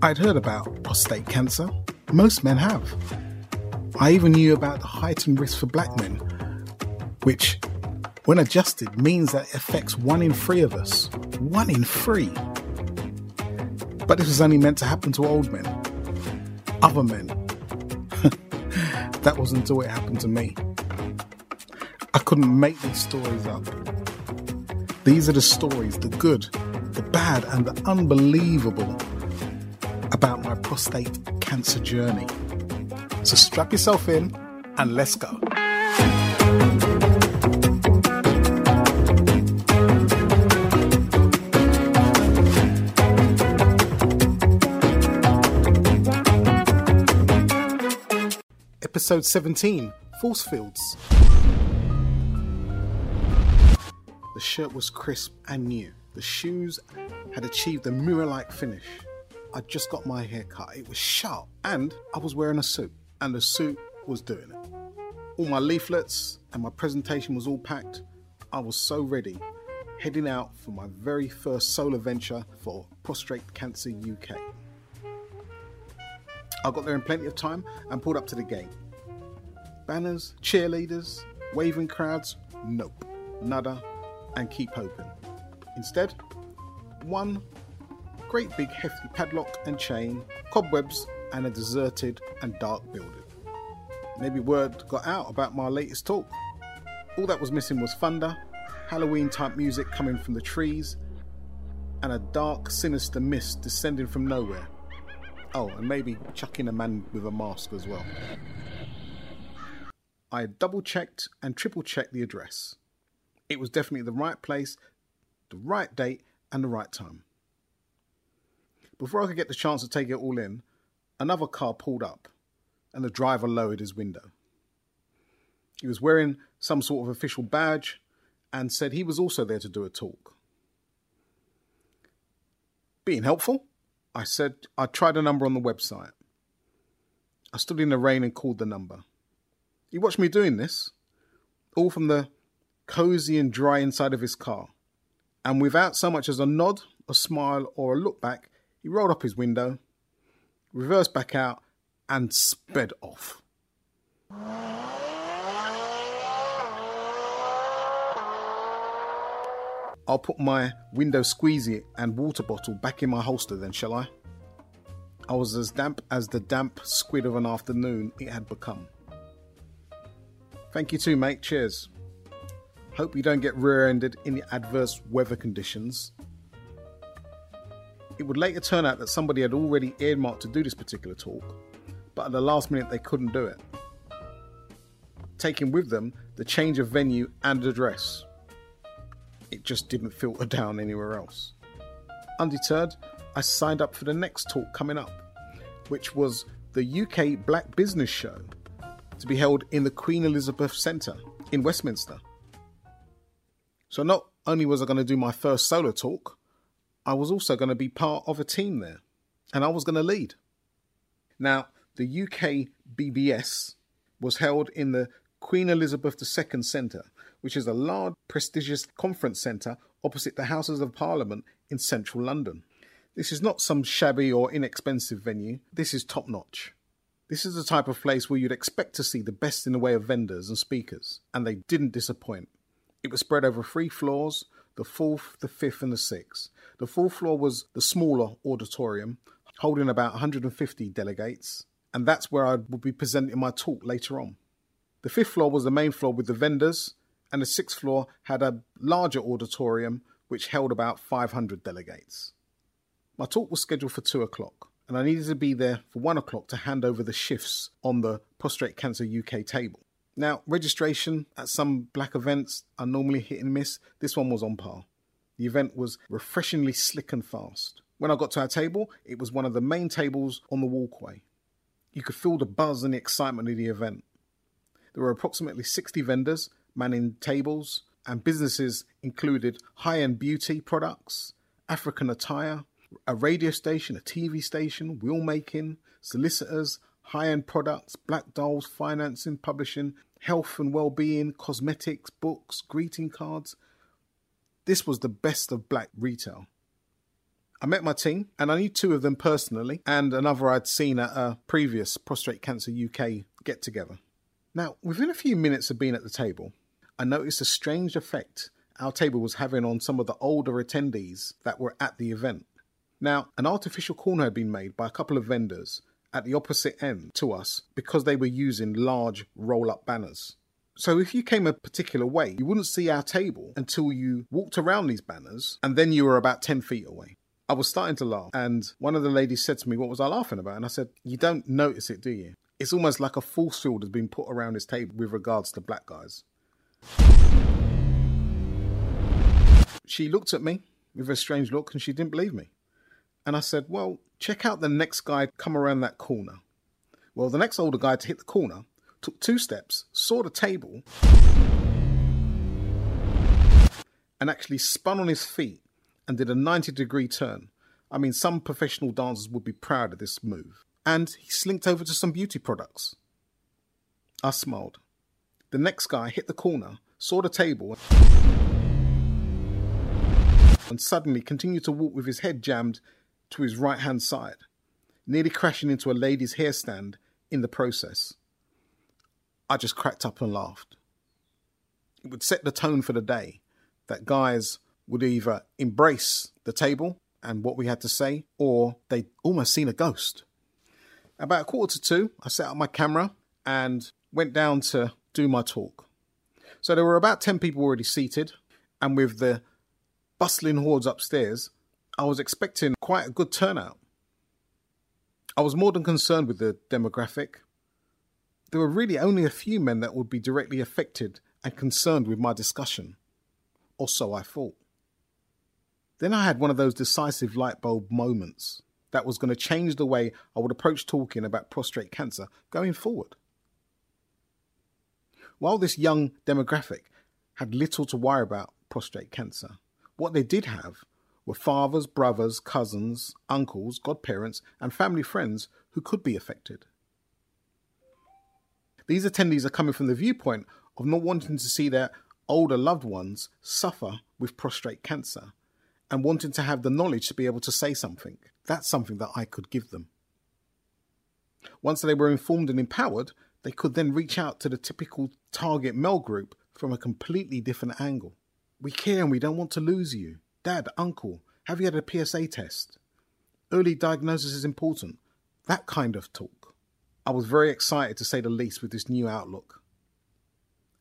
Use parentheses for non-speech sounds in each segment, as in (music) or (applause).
I'd heard about prostate cancer. Most men have. I even knew about the heightened risk for black men, which, when adjusted, means that it affects one in three of us. One in three. But this was only meant to happen to old men. Other men. (laughs) that wasn't until it happened to me. I couldn't make these stories up. These are the stories, the good, the bad, and the unbelievable prostate cancer journey. So strap yourself in and let's go. Episode 17 Force Fields. The shirt was crisp and new. The shoes had achieved a mirror like finish. I'd just got my hair cut. It was sharp. And I was wearing a suit. And the suit was doing it. All my leaflets and my presentation was all packed. I was so ready. Heading out for my very first solo venture for Prostate Cancer UK. I got there in plenty of time and pulled up to the gate. Banners, cheerleaders, waving crowds, nope, nada, and keep hoping. Instead, one great big hefty padlock and chain, cobwebs, and a deserted and dark building. Maybe word got out about my latest talk. All that was missing was thunder, Halloween type music coming from the trees, and a dark, sinister mist descending from nowhere. Oh, and maybe chucking a man with a mask as well. I double checked and triple checked the address. It was definitely the right place, the right date, and the right time. Before I could get the chance to take it all in, another car pulled up and the driver lowered his window. He was wearing some sort of official badge and said he was also there to do a talk. Being helpful, I said I tried a number on the website. I stood in the rain and called the number. He watched me doing this, all from the cozy and dry inside of his car. And without so much as a nod, a smile, or a look back, he rolled up his window, reversed back out, and sped off. I'll put my window squeezy and water bottle back in my holster then, shall I? I was as damp as the damp squid of an afternoon it had become. Thank you too, mate. Cheers. Hope you don't get rear ended in the adverse weather conditions. It would later turn out that somebody had already earmarked to do this particular talk, but at the last minute they couldn't do it. Taking with them the change of venue and address. It just didn't filter (laughs) down anywhere else. Undeterred, I signed up for the next talk coming up, which was the UK Black Business Show to be held in the Queen Elizabeth Centre in Westminster. So not only was I going to do my first solo talk, I was also going to be part of a team there, and I was going to lead. Now, the UK BBS was held in the Queen Elizabeth II Centre, which is a large, prestigious conference centre opposite the Houses of Parliament in central London. This is not some shabby or inexpensive venue, this is top notch. This is the type of place where you'd expect to see the best in the way of vendors and speakers, and they didn't disappoint. It was spread over three floors the fourth, the fifth, and the sixth. The fourth floor was the smaller auditorium, holding about 150 delegates, and that's where I will be presenting my talk later on. The fifth floor was the main floor with the vendors, and the sixth floor had a larger auditorium which held about 500 delegates. My talk was scheduled for two o'clock, and I needed to be there for one o'clock to hand over the shifts on the Prostate Cancer UK table. Now, registration at some black events are normally hit and miss. This one was on par. The event was refreshingly slick and fast. When I got to our table, it was one of the main tables on the walkway. You could feel the buzz and the excitement of the event. There were approximately 60 vendors manning tables, and businesses included high end beauty products, African attire, a radio station, a TV station, wheel making, solicitors, high end products, black dolls, financing, publishing, health and well-being, cosmetics, books, greeting cards. This was the best of black retail. I met my team, and I knew two of them personally, and another I'd seen at a previous Prostate Cancer UK get together. Now, within a few minutes of being at the table, I noticed a strange effect our table was having on some of the older attendees that were at the event. Now, an artificial corner had been made by a couple of vendors at the opposite end to us because they were using large roll up banners. So if you came a particular way, you wouldn't see our table until you walked around these banners and then you were about 10 feet away. I was starting to laugh, and one of the ladies said to me, What was I laughing about? And I said, You don't notice it, do you? It's almost like a force field has been put around this table with regards to black guys. She looked at me with a strange look and she didn't believe me. And I said, Well, check out the next guy come around that corner. Well, the next older guy to hit the corner took two steps, saw the table, and actually spun on his feet and did a 90 degree turn. I mean, some professional dancers would be proud of this move. And he slinked over to some beauty products. I smiled. The next guy hit the corner, saw the table, and suddenly continued to walk with his head jammed to his right hand side, nearly crashing into a lady's hair stand in the process. I just cracked up and laughed. It would set the tone for the day that guys would either embrace the table and what we had to say, or they'd almost seen a ghost. About a quarter to two, I set up my camera and went down to do my talk. So there were about 10 people already seated, and with the bustling hordes upstairs, I was expecting quite a good turnout. I was more than concerned with the demographic. There were really only a few men that would be directly affected and concerned with my discussion, or so I thought. Then I had one of those decisive light bulb moments that was going to change the way I would approach talking about prostate cancer going forward. While this young demographic had little to worry about prostate cancer, what they did have were fathers, brothers, cousins, uncles, godparents, and family friends who could be affected. These attendees are coming from the viewpoint of not wanting to see their older loved ones suffer with prostate cancer and wanting to have the knowledge to be able to say something. That's something that I could give them. Once they were informed and empowered, they could then reach out to the typical target male group from a completely different angle. We care and we don't want to lose you. Dad, uncle, have you had a PSA test? Early diagnosis is important. That kind of talk. I was very excited to say the least with this new outlook.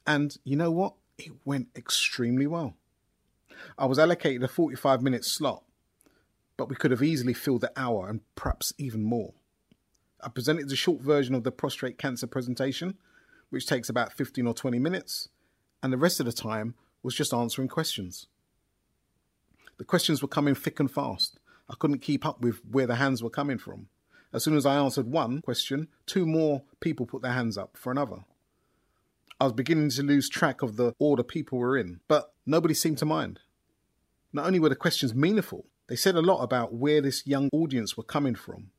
And you know what? It went extremely well. I was allocated a 45 minute slot, but we could have easily filled the hour and perhaps even more. I presented the short version of the prostate cancer presentation, which takes about 15 or 20 minutes, and the rest of the time was just answering questions. The questions were coming thick and fast. I couldn't keep up with where the hands were coming from. As soon as I answered one question, two more people put their hands up for another. I was beginning to lose track of the order people were in, but nobody seemed to mind. Not only were the questions meaningful, they said a lot about where this young audience were coming from,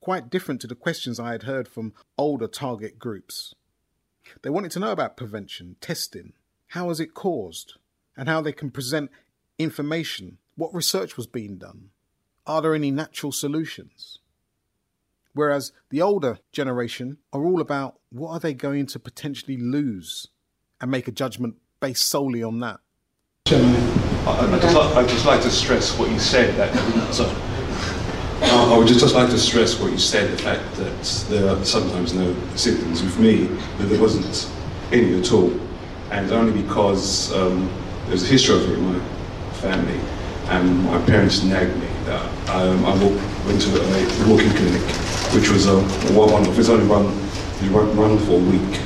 quite different to the questions I had heard from older target groups. They wanted to know about prevention, testing, how is it caused, and how they can present information, what research was being done, are there any natural solutions? Whereas the older generation are all about what are they going to potentially lose and make a judgment based solely on that. I'd just, like, I'd just like to stress what you said. That. I would just, just like to stress what you said, the fact that there are sometimes no symptoms. With me, that there wasn't any at all. And only because um, there's a history of it in my family, and my parents nagged me that um, I went to a walking clinic, which was a one off. It's only run, run for a week.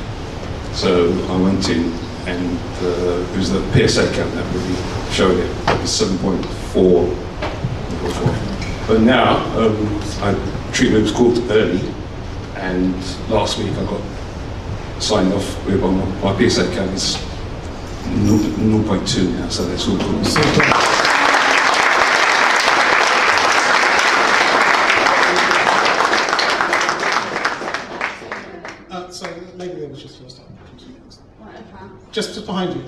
So I went in, and uh, it was the PSA count that really showed it. It was 7.4. But now, um, I, treatment was called early, and last week I got signed off with my, my PSA count is 0.2 now, so that's all good. Uh, so maybe there was just first time. Just, just behind you.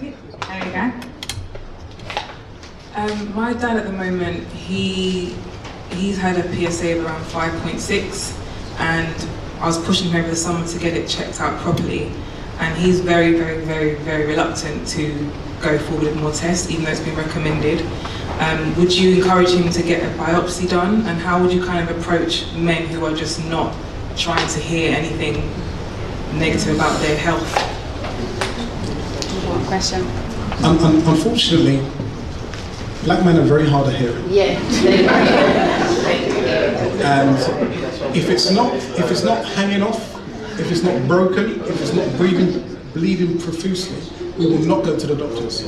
There we go. Um, my dad at the moment, he he's had a PSA of around 5.6, and I was pushing him over the summer to get it checked out properly, and he's very, very, very, very reluctant to go forward with more tests, even though it's been recommended. Um, would you encourage him to get a biopsy done, and how would you kind of approach men who are just not trying to hear anything negative about their health? Question. Um, un- unfortunately, black men are very hard of hearing. Yeah. And if it's not if it's not hanging off, if it's not broken, if it's not bleeding bleeding profusely, we will not go to the doctors.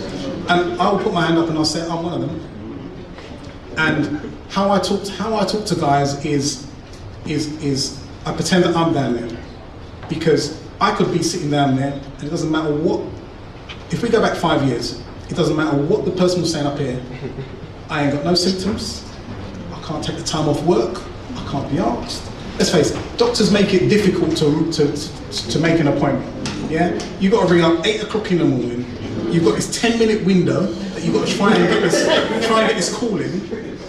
And I will put my hand up and I'll say I'm one of them. And how I talk how I talk to guys is is is I pretend that I'm down there because I could be sitting down there and it doesn't matter what. If we go back five years, it doesn't matter what the person was saying up here. I ain't got no symptoms. I can't take the time off work. I can't be asked. Let's face it, doctors make it difficult to, to, to make an appointment. Yeah? You've got to ring up 8 o'clock in the morning. You've got this 10 minute window that you've got to try and get this, try and get this call in.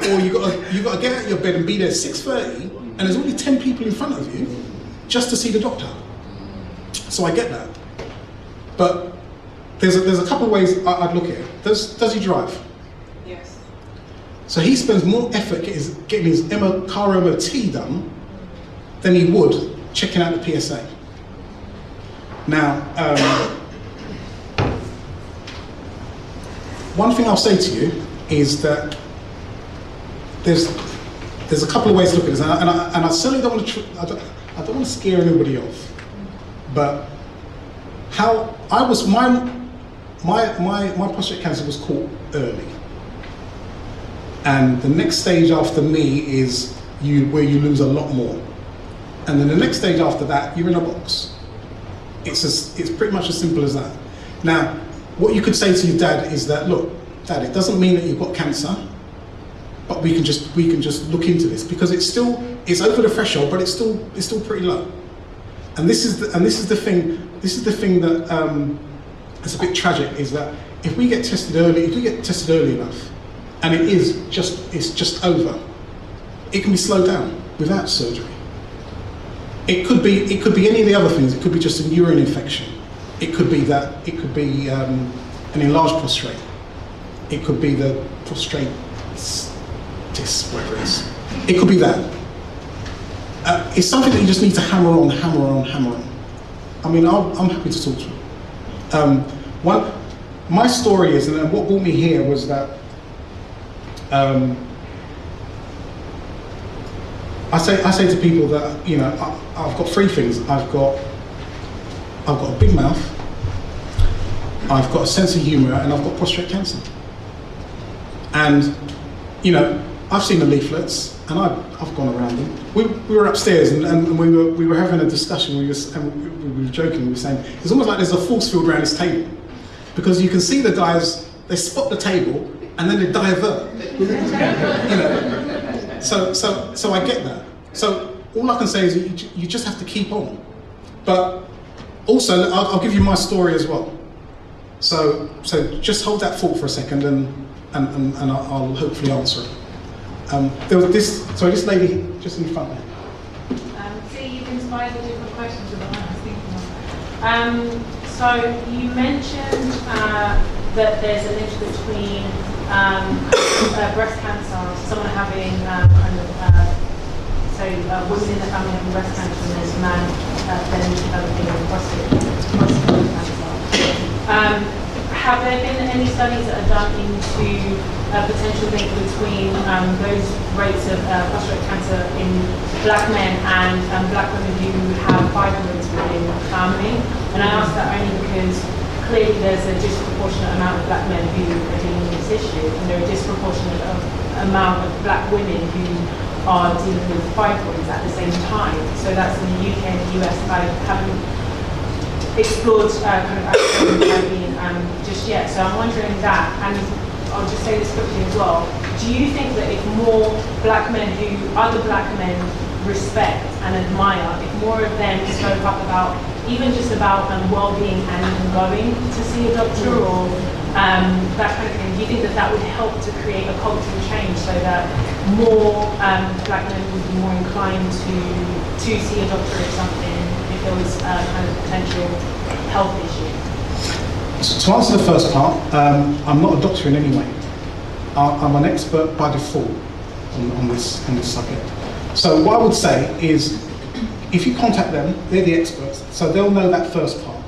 Or you've got, to, you've got to get out of your bed and be there at 6.30 and there's only 10 people in front of you just to see the doctor. So I get that. But there's a, there's a couple of ways I, I'd look at it. Does, does he drive? Yes. So he spends more effort getting his, getting his MO, car MOT done than he would checking out the PSA. Now, um, one thing I'll say to you is that there's there's a couple of ways to look at this, and I, and I, and I certainly don't want to tr- I don't, I don't want to scare anybody off, but how I was my my my my prostate cancer was caught early. And the next stage after me is you where you lose a lot more. And then the next stage after that, you're in a box. It's as, it's pretty much as simple as that. Now, what you could say to your dad is that, look, dad, it doesn't mean that you've got cancer, but we can just we can just look into this because it's still it's over the threshold, but it's still it's still pretty low. And this is the, and this is the thing this is the thing that um, is a bit tragic is that if we get tested early, if we get tested early enough, and it is just it's just over, it can be slowed down without surgery. It could be it could be any of the other things. It could be just a urine infection. It could be that it could be um, an enlarged prostate. It could be the prostate disc, whatever it is. It could be that. Uh, it's something that you just need to hammer on, hammer on, hammer on. I mean, I'll, I'm happy to talk to you. Um, one, my story is, and what brought me here was that um, I say I say to people that you know I, I've got three things. I've got I've got a big mouth. I've got a sense of humour, and I've got prostate cancer. And you know, I've seen the leaflets, and I've, I've gone around them. We, we were upstairs, and, and we were we were having a discussion. We were, and we, we were joking. We were saying it's almost like there's a force field around this table, because you can see the guys. They spot the table, and then they divert. you know. So so so I get that. So all I can say is you, you just have to keep on. But also, I'll, I'll give you my story as well. So so just hold that thought for a second, and and, and, and I'll hopefully answer it. Um, there was this. Sorry, this lady just in front there. Um, see, you've inspired the different questions I was thinking of. Um, so you mentioned uh, that there's a link between um, (coughs) uh, breast cancer, someone having um, kind of, uh, so uh, women in the family having breast cancer and there's a man uh, then developing prostate, prostate cancer. Have there been any studies that are done into a potential link between um, those rates of uh, prostate cancer in black men and um, black women who have fibroids within the family? And I ask that only because clearly there's a disproportionate amount of black men who are dealing with this issue, and there are a disproportionate amount of black women who are dealing with fibroids at the same time. So that's in the UK and the US. I haven't explored uh, kind of Africa (coughs) and the Caribbean um, just yet. So I'm wondering that, and I'll just say this quickly as well. Do you think that if more black men who other black men respect and admire, if more of them spoke up about even just about um, well-being and even going to see a doctor or um, that kind of thing, do you think that that would help to create a cultural change so that more um, black men would be more inclined to to see a doctor if something, if there a kind of potential health issue? So to answer the first part, um, I'm not a doctor in any way. I'm an expert by default on, on this on this subject. So what I would say is, if you contact them, they're the experts, so they'll know that first part.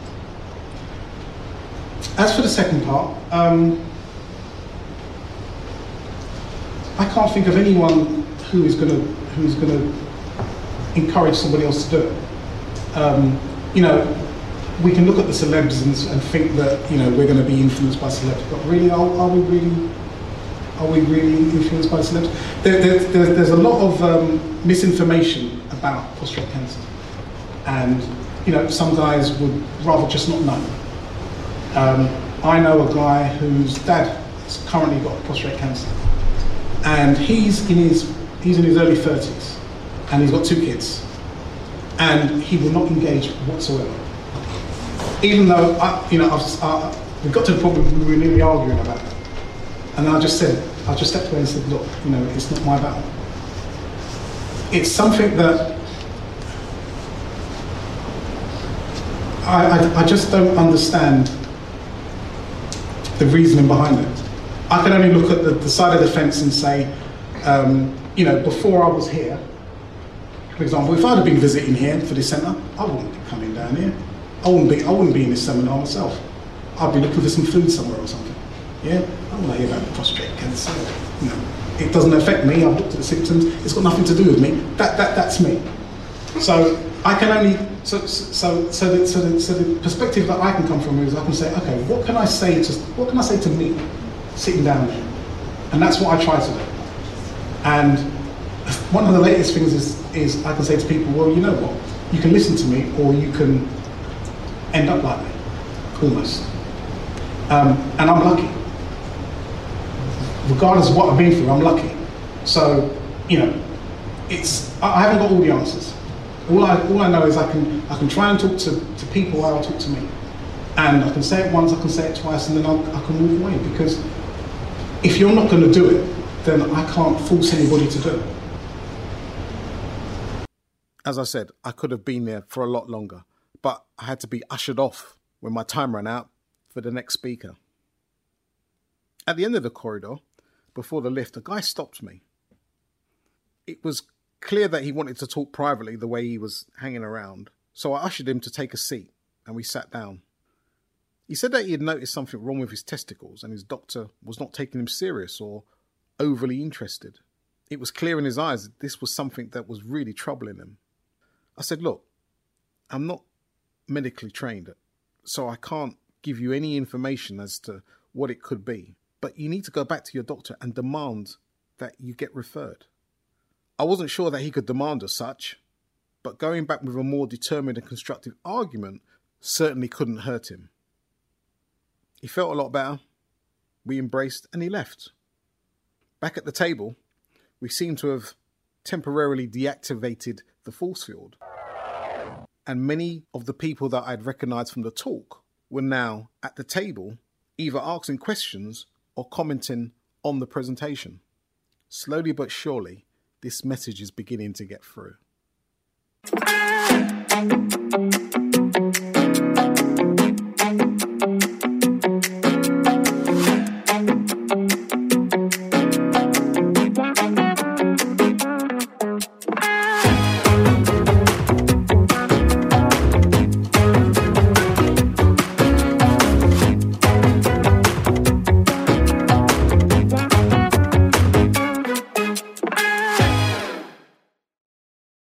As for the second part, um, I can't think of anyone who's going to encourage somebody else to do it. Um, you know, we can look at the celebs and, and think that you know we're going to be influenced by celebs, but really, are, are we really? Are we really influenced by celebs? There, there, there, there's a lot of um, misinformation about prostate cancer, and you know some guys would rather just not know. Um, I know a guy whose dad has currently got prostate cancer, and he's in his he's in his early 30s, and he's got two kids, and he will not engage whatsoever. Even though I, you know I, we got to the point where we were nearly arguing about it, and I just said I just stepped away and said, look, you know, it's not my battle. It's something that I, I, I just don't understand the reasoning behind it. I can only look at the, the side of the fence and say, um, you know, before I was here, for example, if I'd have been visiting here for this centre, I wouldn't be coming down here. I wouldn't be. I wouldn't be in this seminar myself. I'd be looking for some food somewhere or something. Yeah, I want to hear about prostate cancer. You know, it doesn't affect me. I've looked at the symptoms. It's got nothing to do with me. That that that's me. So I can only so so so the, so the, so the perspective that I can come from is I can say, okay, what can I say to what can I say to me, sitting down there, and that's what I try to do. And one of the latest things is is I can say to people, well, you know what, you can listen to me, or you can end up like me, almost. Um, and I'm lucky. Regardless of what I've been through, I'm lucky. So, you know, it's I haven't got all the answers. All I, all I know is I can, I can try and talk to, to people while I talk to me. And I can say it once, I can say it twice, and then I'll, I can move away. Because if you're not going to do it, then I can't force anybody to do it. As I said, I could have been there for a lot longer, but I had to be ushered off when my time ran out for the next speaker. At the end of the corridor, before the lift, a guy stopped me. It was clear that he wanted to talk privately the way he was hanging around, so I ushered him to take a seat and we sat down. He said that he had noticed something wrong with his testicles and his doctor was not taking him serious or overly interested. It was clear in his eyes that this was something that was really troubling him. I said, Look, I'm not medically trained, so I can't give you any information as to what it could be, but you need to go back to your doctor and demand that you get referred. I wasn't sure that he could demand as such, but going back with a more determined and constructive argument certainly couldn't hurt him. He felt a lot better. We embraced and he left. Back at the table, we seemed to have temporarily deactivated the force field. And many of the people that I'd recognized from the talk were now at the table, either asking questions or commenting on the presentation. Slowly but surely, this message is beginning to get through.